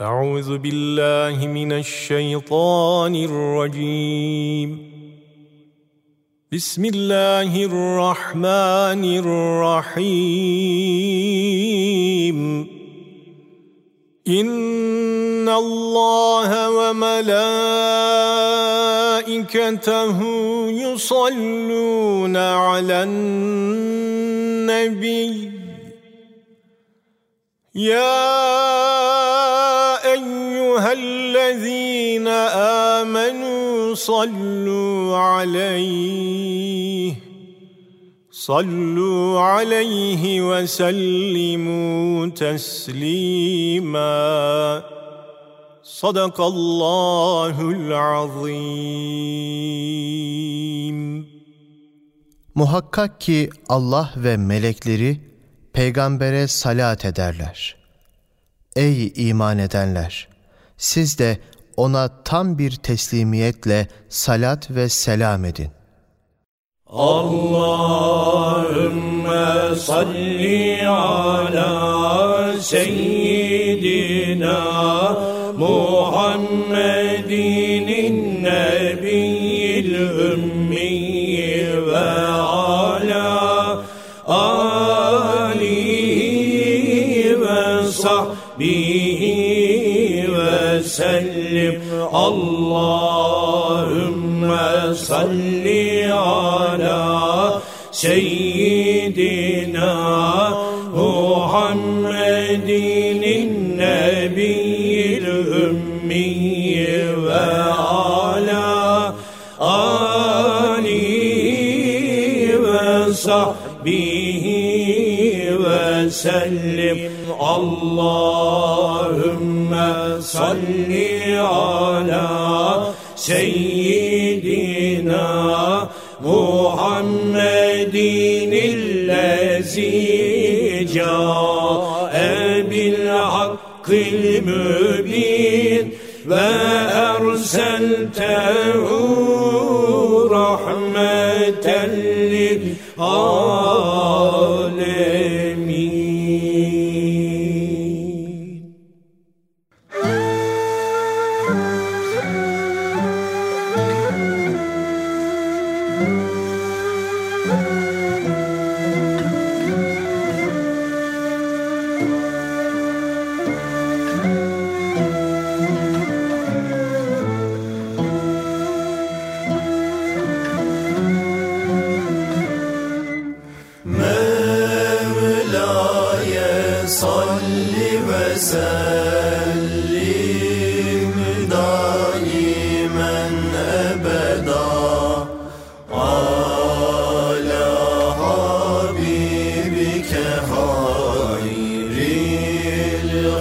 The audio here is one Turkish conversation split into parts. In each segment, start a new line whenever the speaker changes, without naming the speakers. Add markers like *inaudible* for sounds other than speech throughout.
أعوذ بالله من الشيطان الرجيم. بسم الله الرحمن الرحيم. إن الله وملائكته يصلون على النبي. يا أيها الذين آمنوا صلوا عليه صلوا عليه وسلموا تسليما صدق الله العظيم
Muhakkak ki Allah ve melekleri peygambere salat ederler. Ey iman edenler! Siz de ona tam bir teslimiyetle salat ve selam edin.
Allahümme salli ala seyyidina Muhammedin ve sellim Allahümme salli ala seyyidina Muhammedin illezi ca'e bil hakkil mübin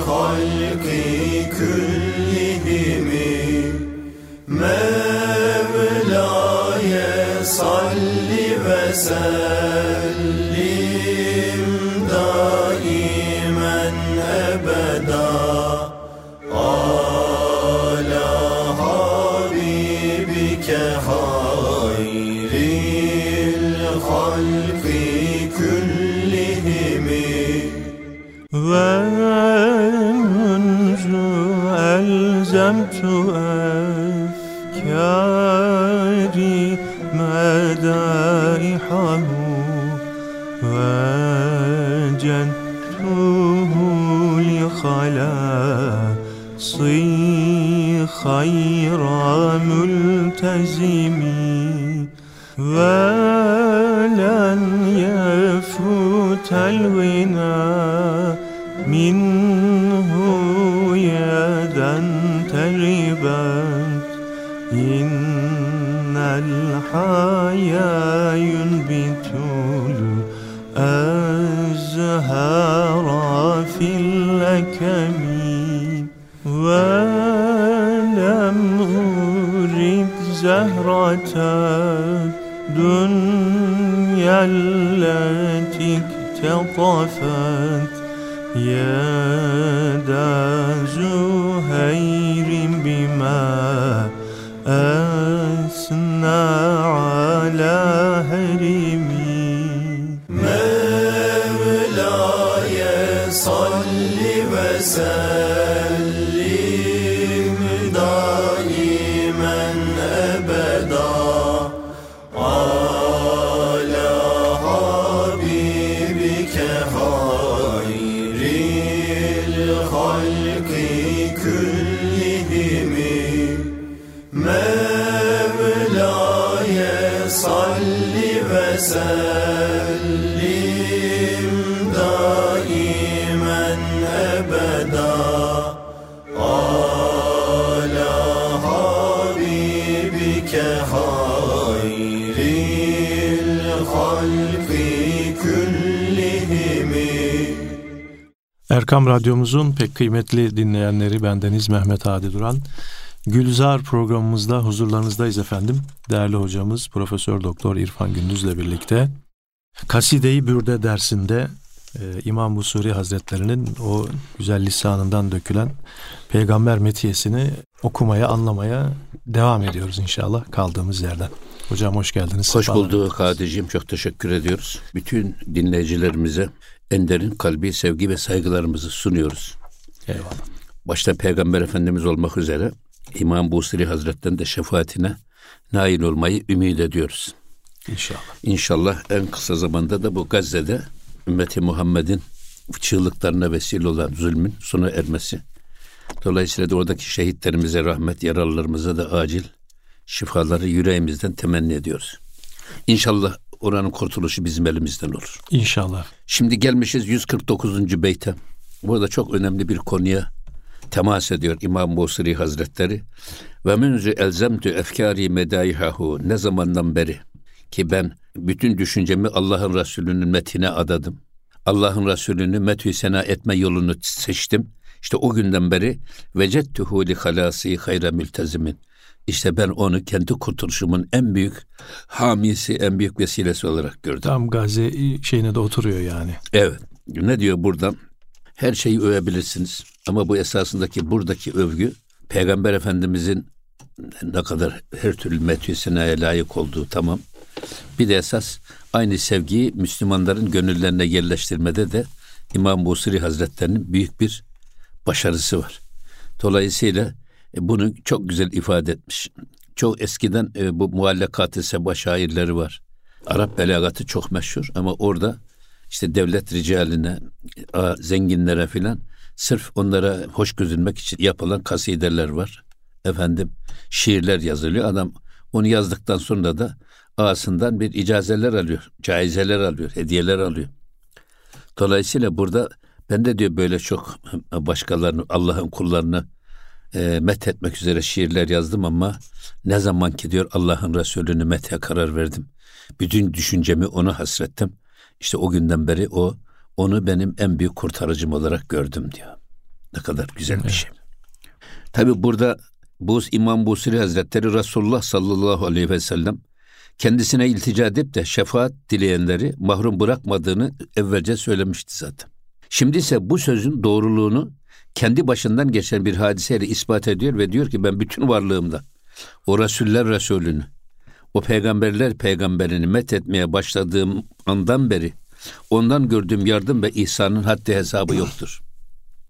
Hayril halki küllihimi Mevla'ye salli
مدائحه زهرة الدنيا التي اكتطفت يد زهير بما أثنى على هرمي
Mevla'ye salli ve to.
Erkam Radyomuzun pek kıymetli dinleyenleri bendeniz Mehmet Adi Duran. Gülzar programımızda huzurlarınızdayız efendim. Değerli hocamız Profesör Doktor İrfan Gündüz'le birlikte Kaside-i Bürde dersinde e, İmam Busuri Hazretlerinin o güzel lisanından dökülen peygamber metiyesini okumaya, anlamaya devam ediyoruz inşallah kaldığımız yerden. Hocam hoş geldiniz.
Hoş bulduk. Hadicim. Çok teşekkür ediyoruz. Bütün dinleyicilerimize en derin kalbi sevgi ve saygılarımızı sunuyoruz.
Eyvallah.
Başta Peygamber Efendimiz olmak üzere İmam Busiri Hazretleri'nin de şefaatine nail olmayı ümit ediyoruz.
İnşallah.
İnşallah en kısa zamanda da bu Gazze'de ümmeti Muhammed'in çığlıklarına vesile olan zulmün sona ermesi. Dolayısıyla da oradaki şehitlerimize rahmet, yaralılarımıza da acil şifaları yüreğimizden temenni ediyoruz. İnşallah oranın kurtuluşu bizim elimizden olur.
İnşallah.
Şimdi gelmişiz 149. beyte. Burada çok önemli bir konuya temas ediyor İmam Busiri Hazretleri. Ve münzü elzemtü efkari medaihahu ne zamandan beri ki ben bütün düşüncemi Allah'ın Resulü'nün metine adadım. Allah'ın Resulü'nü metü sena etme yolunu seçtim. İşte o günden beri vecettuhu li halasi hayra mültezimin. İşte ben onu kendi kurtuluşumun en büyük hamisi, en büyük vesilesi olarak gördüm.
Tam Gazze şeyine de oturuyor yani.
Evet. Ne diyor burada? Her şeyi övebilirsiniz. Ama bu esasındaki buradaki övgü Peygamber Efendimizin ne kadar her türlü metüsenaya layık olduğu tamam. Bir de esas aynı sevgiyi Müslümanların gönüllerine yerleştirmede de İmam Busiri Hazretlerinin büyük bir başarısı var. Dolayısıyla bunu çok güzel ifade etmiş. Çok eskiden e, bu muallakat-ı seba şairleri var. Arap belagatı çok meşhur ama orada işte devlet ricaline, zenginlere filan sırf onlara hoş gözünmek için yapılan kasideler var. Efendim şiirler yazılıyor. Adam onu yazdıktan sonra da ağasından bir icazeler alıyor, caizeler alıyor, hediyeler alıyor. Dolayısıyla burada ben de diyor böyle çok başkalarını, Allah'ın kullarını e, met etmek üzere şiirler yazdım ama ne zaman ki diyor Allah'ın Resulü'nü methe karar verdim. Bütün düşüncemi ona hasrettim. İşte o günden beri o onu benim en büyük kurtarıcım olarak gördüm diyor. Ne kadar güzel bir şey. Tabi burada bu İmam Busiri Hazretleri Resulullah sallallahu aleyhi ve sellem kendisine iltica edip de şefaat dileyenleri mahrum bırakmadığını evvelce söylemişti zaten. Şimdi ise bu sözün doğruluğunu kendi başından geçen bir hadiseyle ispat ediyor ve diyor ki ben bütün varlığımda o Resuller Resulünü, o peygamberler peygamberini met etmeye başladığım andan beri ondan gördüğüm yardım ve ihsanın haddi hesabı yoktur.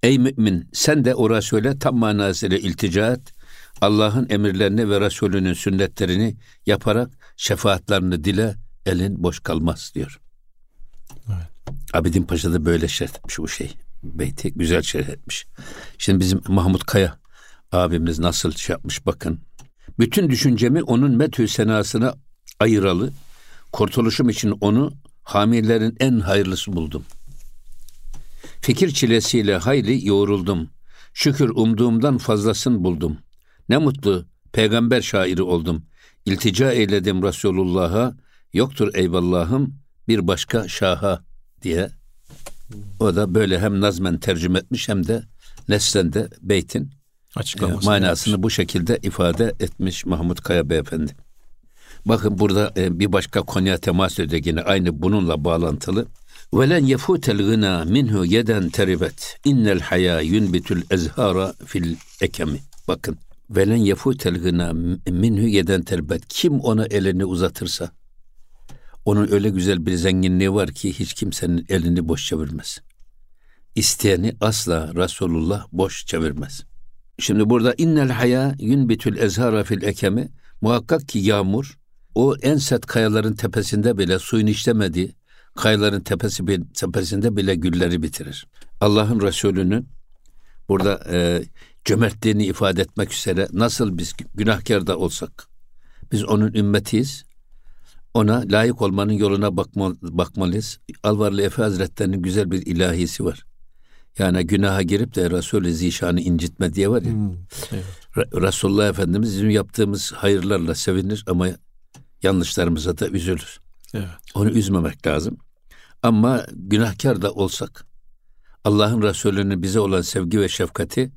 Ey mümin sen de o Resul'e tam manasıyla iltica et. Allah'ın emirlerini ve Resulünün sünnetlerini yaparak şefaatlerini dile elin boş kalmaz diyor.
Evet.
Abidin Paşa da böyle şerh etmiş bu şey. Beyti güzel şerh etmiş. Şimdi bizim Mahmut Kaya abimiz nasıl şey yapmış bakın. Bütün düşüncemi onun methü senasına ayıralı. Kurtuluşum için onu hamilerin en hayırlısı buldum. Fikir çilesiyle hayli yoğruldum. Şükür umduğumdan fazlasını buldum. Ne mutlu peygamber şairi oldum. İltica eyledim Resulullah'a. Yoktur eyvallahım bir başka şaha diye. O da böyle hem nazmen tercüme etmiş hem de neslen de beytin e, manasını bu şekilde ifade etmiş Mahmut Kaya Beyefendi. Bakın burada e, bir başka konuya temas ediyor yine aynı bununla bağlantılı. Velen yefutel gına minhu yeden teribet. İnnel haya yunbitul ezhara fil ekemi. Bakın. Velen yefutel gına minhu yeden teribet. Kim ona elini uzatırsa onun öyle güzel bir zenginliği var ki hiç kimsenin elini boş çevirmez. İsteyeni asla Resulullah boş çevirmez. Şimdi burada innel haya yunbitul ezhara fil ekemi muhakkak ki yağmur o en sert kayaların tepesinde bile suyun işlemediği kayaların tepesi tepesinde bile gülleri bitirir. Allah'ın Resulü'nün burada e, cömertliğini ifade etmek üzere nasıl biz günahkar da olsak biz onun ümmetiyiz. Ona layık olmanın yoluna bakma, bakmalıyız. Alvarlı Efe Hazretleri'nin güzel bir ilahisi var. Yani günaha girip de Resul-i Zişan'ı incitme diye var ya.
Hmm, evet.
Re- Resulullah Efendimiz bizim yaptığımız hayırlarla sevinir ama yanlışlarımıza da üzülür.
Evet.
Onu üzmemek lazım. Ama günahkar da olsak Allah'ın Resulü'nün bize olan sevgi ve şefkati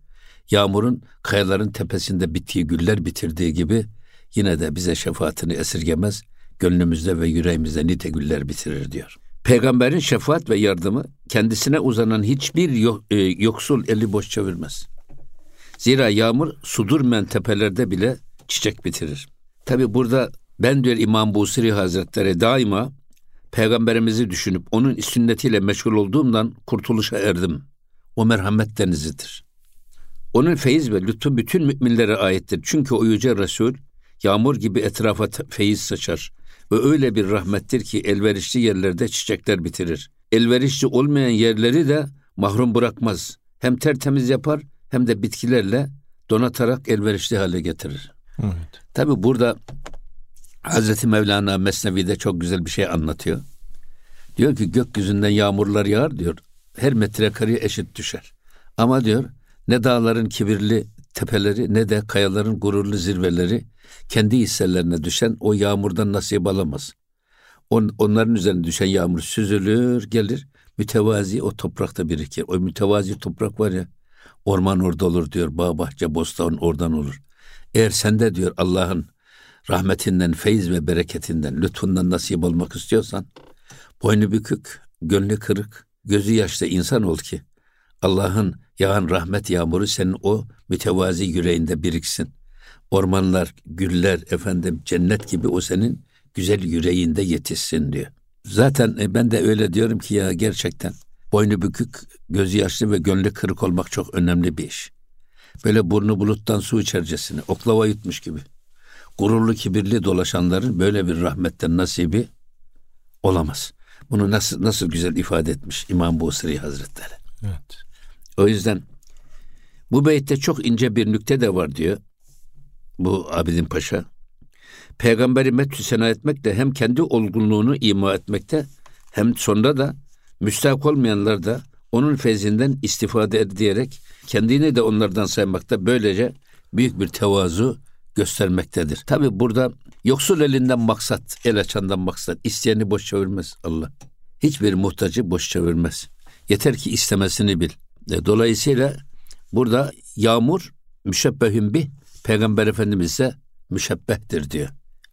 yağmurun kayaların tepesinde bittiği güller bitirdiği gibi yine de bize şefaatini esirgemez. Gönlümüzde ve yüreğimizde nite güller bitirir diyor. Peygamberin şefaat ve yardımı kendisine uzanan hiçbir yo- e, yoksul eli boş çevirmez. Zira yağmur sudurmen tepelerde bile çiçek bitirir. Tabi burada ben diyor İmam Busiri Hazretleri daima peygamberimizi düşünüp onun sünnetiyle meşgul olduğumdan kurtuluşa erdim. O merhamet denizidir. Onun feyiz ve lütfu bütün müminlere aittir. Çünkü o yüce Resul yağmur gibi etrafa feyiz saçar. Ve öyle bir rahmettir ki elverişli yerlerde çiçekler bitirir. Elverişli olmayan yerleri de mahrum bırakmaz. Hem tertemiz yapar hem de bitkilerle donatarak elverişli hale getirir.
Evet.
Tabi burada Hazreti Mevlana Mesnevi'de çok güzel bir şey anlatıyor. Diyor ki gökyüzünden yağmurlar yağar diyor. Her metrekareye eşit düşer. Ama diyor ne dağların kibirli tepeleri ne de kayaların gururlu zirveleri kendi hisselerine düşen o yağmurdan nasip alamaz. On, onların üzerine düşen yağmur süzülür gelir mütevazi o toprakta birikir. O mütevazi toprak var ya orman orada olur diyor. Bağ bahçe bostan oradan olur. Eğer sende diyor Allah'ın rahmetinden, feyiz ve bereketinden, lütfundan nasip olmak istiyorsan boynu bükük, gönlü kırık, gözü yaşlı insan ol ki Allah'ın yağan rahmet yağmuru senin o mütevazi yüreğinde biriksin. Ormanlar, güller, efendim cennet gibi o senin güzel yüreğinde yetişsin diyor. Zaten e, ben de öyle diyorum ki ya gerçekten boynu bükük, gözü yaşlı ve gönlü kırık olmak çok önemli bir iş. Böyle burnu buluttan su içercesine, oklava yutmuş gibi. Gururlu, kibirli dolaşanların böyle bir rahmetten nasibi olamaz. Bunu nasıl nasıl güzel ifade etmiş İmam Busiri Hazretleri.
Evet.
O yüzden bu beytte çok ince bir nükte de var diyor bu Abidin Paşa. Peygamberi metü sena etmekle hem kendi olgunluğunu ima etmekte hem sonra da müstahak olmayanlar da onun feyzinden istifade ediyerek kendini de onlardan saymakta böylece büyük bir tevazu göstermektedir. Tabi burada yoksul elinden maksat, el açandan maksat, isteyeni boş çevirmez Allah. Hiçbir muhtacı boş çevirmez. Yeter ki istemesini bil. E, Dolayısıyla burada yağmur müşebbehün bih, Peygamber Efendimiz ise müşebbehtir diyor.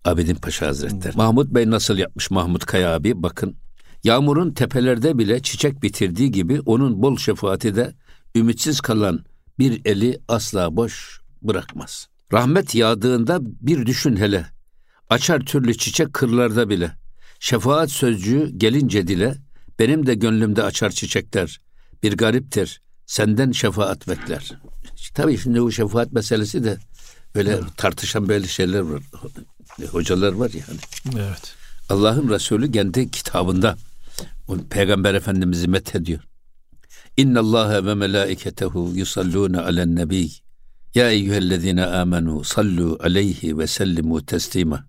Abidin Paşa Hazretleri. Mahmut Bey nasıl yapmış Mahmut Kaya abi bakın. Yağmurun tepelerde bile çiçek bitirdiği gibi onun bol şefaati de ümitsiz kalan bir eli asla boş bırakmaz. Rahmet yağdığında bir düşün hele. Açar türlü çiçek kırlarda bile. Şefaat sözcüğü gelince dile, benim de gönlümde açar çiçekler. Bir gariptir, senden şefaat bekler. Tabii şimdi bu şefaat meselesi de böyle tartışan böyle şeyler var. Hocalar var yani.
Evet.
Allah'ın Resulü kendi kitabında Peygamber Efendimiz'i methediyor. İnna Allah ve melaiketehu yusalluna alen nebi. Ya eyyühellezine amenu sallu aleyhi ve sellimu teslima.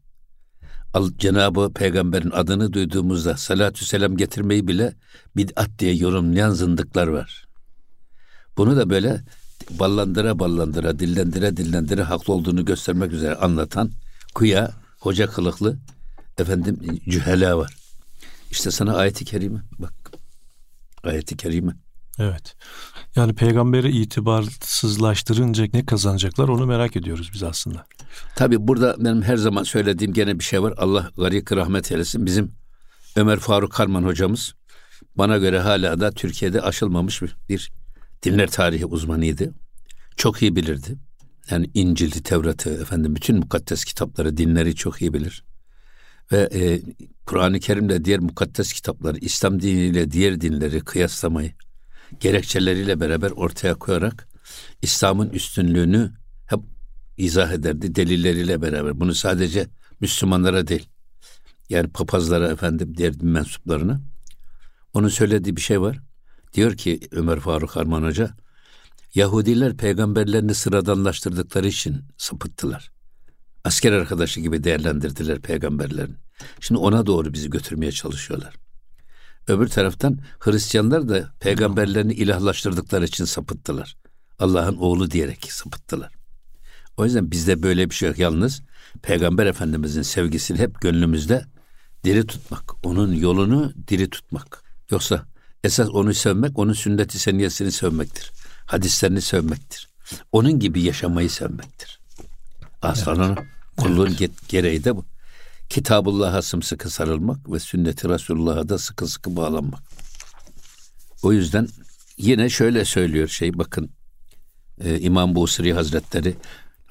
Cenab-ı Peygamber'in adını duyduğumuzda salatü selam getirmeyi bile bid'at diye yorumlayan zındıklar var. Bunu da böyle ballandıra ballandıra, dillendire dillendire haklı olduğunu göstermek üzere anlatan kuya, hoca kılıklı efendim cühela var. İşte sana ayeti kerime bak. Ayeti kerime.
Evet. Yani peygamberi itibarsızlaştırınca ne kazanacaklar onu merak ediyoruz biz aslında.
Tabi burada benim her zaman söylediğim gene bir şey var. Allah garik rahmet eylesin. Bizim Ömer Faruk Karman hocamız bana göre hala da Türkiye'de aşılmamış bir, bir dinler tarihi uzmanıydı. Çok iyi bilirdi. Yani İncil'i, Tevrat'ı, efendim bütün mukaddes kitapları, dinleri çok iyi bilir. Ve e, Kur'an-ı Kerim'le diğer mukaddes kitapları, İslam diniyle diğer dinleri kıyaslamayı, gerekçeleriyle beraber ortaya koyarak İslam'ın üstünlüğünü hep izah ederdi delilleriyle beraber. Bunu sadece Müslümanlara değil. Yani papazlara efendim diğer din mensuplarına. Onun söylediği bir şey var. Diyor ki Ömer Faruk Arman Hoca Yahudiler peygamberlerini sıradanlaştırdıkları için sapıttılar. Asker arkadaşı gibi değerlendirdiler peygamberlerini. Şimdi ona doğru bizi götürmeye çalışıyorlar. Öbür taraftan Hristiyanlar da peygamberlerini ilahlaştırdıkları için sapıttılar. Allah'ın oğlu diyerek sapıttılar. O yüzden bizde böyle bir şey yok. Yalnız Peygamber Efendimizin sevgisini hep gönlümüzde diri tutmak. Onun yolunu diri tutmak. Yoksa esas onu sevmek, onun sünnet-i seniyesini sevmektir. Hadislerini sevmektir. Onun gibi yaşamayı sevmektir. Aslanın evet. kulluğun evet. gereği de bu. Kitabullah'a sımsıkı sarılmak ve sünneti Resulullah'a da sıkı sıkı bağlanmak. O yüzden yine şöyle söylüyor şey bakın e, İmam Busiri Hazretleri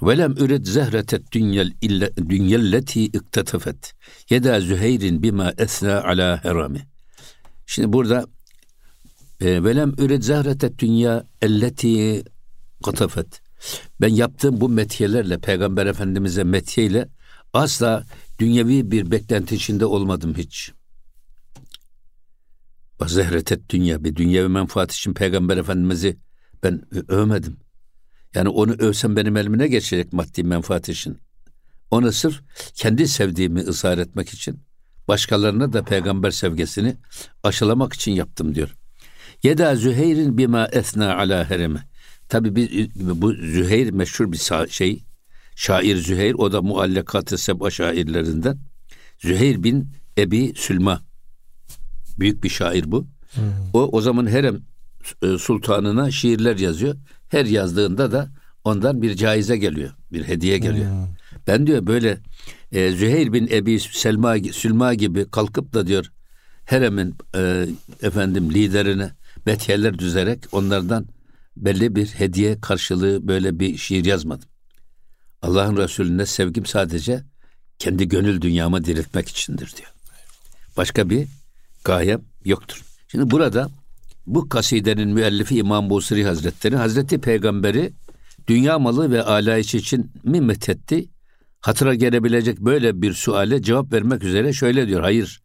Velem ürid zehretet dünyel illa dünyelleti iktatafet. Yeda Züheyrin bima esna ala herami. Şimdi burada e, velem ürid zehretet dünya elleti katafet. Ben yaptığım bu metiyelerle Peygamber Efendimiz'e metiyeyle asla dünyevi bir beklenti içinde olmadım hiç. Zehretet dünya bir dünyevi menfaat için Peygamber Efendimiz'i ben övmedim. Yani onu övsem benim elime geçecek maddi menfaat için? Onu sırf kendi sevdiğimi ısrar etmek için, başkalarına da peygamber sevgisini aşılamak için yaptım diyor. Yeda Züheyr'in bima esna ala hereme. Tabi bu Züheyr meşhur bir şey. Şair Züheyr o da muallakat-ı seb'a şairlerinden. Züheyr bin Ebi Sülma. Büyük bir şair bu. Hmm. O o zaman Herem e, sultanına şiirler yazıyor. Her yazdığında da ondan bir caize geliyor. Bir hediye geliyor. Hmm. Ben diyor böyle e, Züheyr bin Ebi Selma Sülma gibi kalkıp da diyor Herem'in e, efendim liderine metiyeler düzerek onlardan belli bir hediye karşılığı böyle bir şiir yazmadım. Allah'ın Resulüne sevgim sadece kendi gönül dünyamı diriltmek içindir diyor. Başka bir gayem yoktur. Şimdi burada bu kasidenin müellifi İmam Busiri Hazretleri Hazreti Peygamberi dünya malı ve alayış için mi methetti? Hatıra gelebilecek böyle bir suale cevap vermek üzere şöyle diyor. Hayır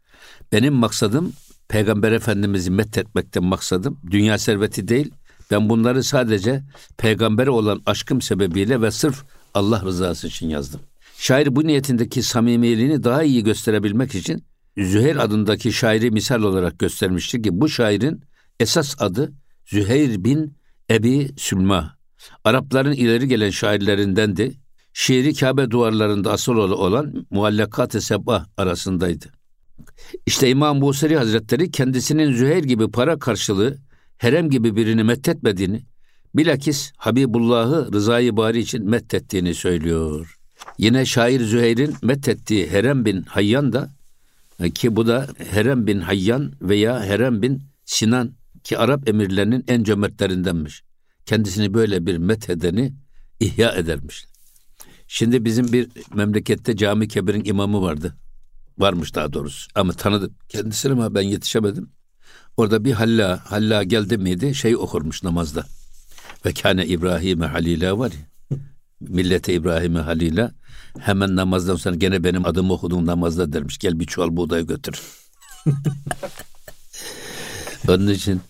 benim maksadım Peygamber Efendimiz'i methetmekten maksadım dünya serveti değil. Ben bunları sadece peygambere olan aşkım sebebiyle ve sırf Allah rızası için yazdım. Şair bu niyetindeki samimiliğini daha iyi gösterebilmek için Züheyr adındaki şairi misal olarak göstermiştir ki bu şairin Esas adı Züheyr bin Ebi Sülma. Arapların ileri gelen şairlerindendi. Şiiri Kabe duvarlarında asıl olan Muallakat-ı Sebba arasındaydı. İşte İmam Buseri Hazretleri kendisinin Züheyr gibi para karşılığı herem gibi birini methetmediğini, bilakis Habibullah'ı rızayı bari için methettiğini söylüyor. Yine şair Züheyr'in methettiği Herem bin Hayyan da ki bu da Herem bin Hayyan veya Herem bin Sinan ki Arap emirlerinin en cömertlerindenmiş. Kendisini böyle bir methedeni ihya edermiş. Şimdi bizim bir memlekette cami kebirin imamı vardı. Varmış daha doğrusu. Ama tanıdım kendisini ama ben yetişemedim. Orada bir halla, halla geldi miydi şey okurmuş namazda. Ve kâne İbrahim'e halila var ya. Millete İbrahim'e halila. Hemen namazdan sonra gene benim adımı okudum namazda dermiş. Gel bir çuval buğday götür. *laughs* Onun için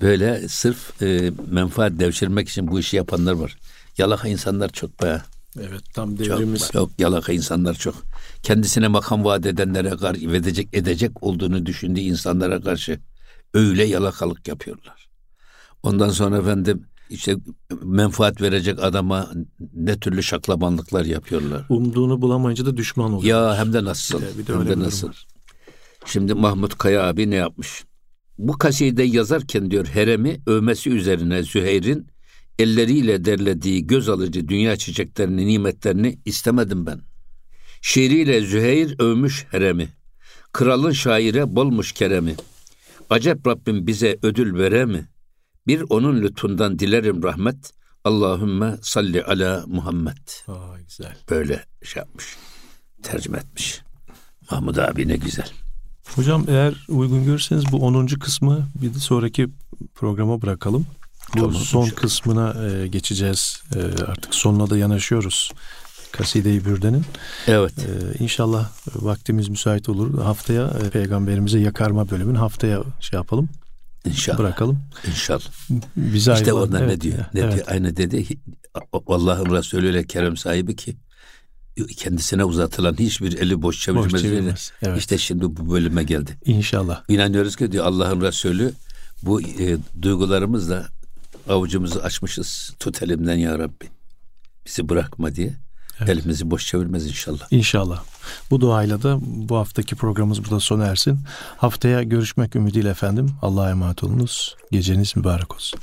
böyle sırf e, menfaat devşirmek için bu işi yapanlar var. Yalaka insanlar çok be.
Evet tam devrimiz.
Çok, çok yalaka insanlar çok. Kendisine makam vaat edenlere karşı edecek, edecek olduğunu düşündüğü insanlara karşı öyle yalakalık yapıyorlar. Ondan sonra efendim işte menfaat verecek adama ne türlü şaklabanlıklar yapıyorlar.
Umduğunu bulamayınca da düşman oluyor.
Ya hem de nasıl? Bir de, bir de hem de nasıl? Şimdi Mahmut Kaya abi ne yapmış? Bu kaside yazarken diyor Herem'i övmesi üzerine Züheyr'in elleriyle derlediği göz alıcı dünya çiçeklerini, nimetlerini istemedim ben. Şiiriyle Züheyr övmüş Herem'i. Kralın şaire bolmuş keremi. Acep Rabbim bize ödül vere mi? Bir onun lütfundan dilerim rahmet. Allahümme salli ala Muhammed.
Aa, güzel.
Böyle şey yapmış. Tercüme etmiş. Mahmud abi ne güzel.
Hocam eğer uygun görürseniz bu 10. kısmı bir de sonraki programa bırakalım. Bu tamam, son hocam. kısmına e, geçeceğiz. E, artık sonuna da yanaşıyoruz. Kaside-i Bürde'nin.
Evet.
Ee, inşallah vaktimiz müsait olur. Haftaya e, Peygamberimize yakarma bölümün haftaya şey yapalım.
İnşallah.
bırakalım.
İnşallah.
Bize
İşte
ayrılan-
onlar ne
Evet,
diyor? Ne
evet.
diyor? Aynı dedi. Allah'ın Resulü öyle kerem sahibi ki kendisine uzatılan hiçbir eli boş çevirmez.
Boş çevirmez. Evet.
İşte şimdi bu bölüme geldi.
İnşallah.
İnanıyoruz ki diyor Allah'ın Resulü bu e, duygularımızla avucumuzu açmışız. Tut elimden ya Rabbi. Bizi bırakma diye. Elimizi boş çevirmez inşallah.
İnşallah. Bu duayla da bu haftaki programımız burada sona ersin. Haftaya görüşmek ümidiyle efendim. Allah'a emanet olunuz. Geceniz mübarek olsun.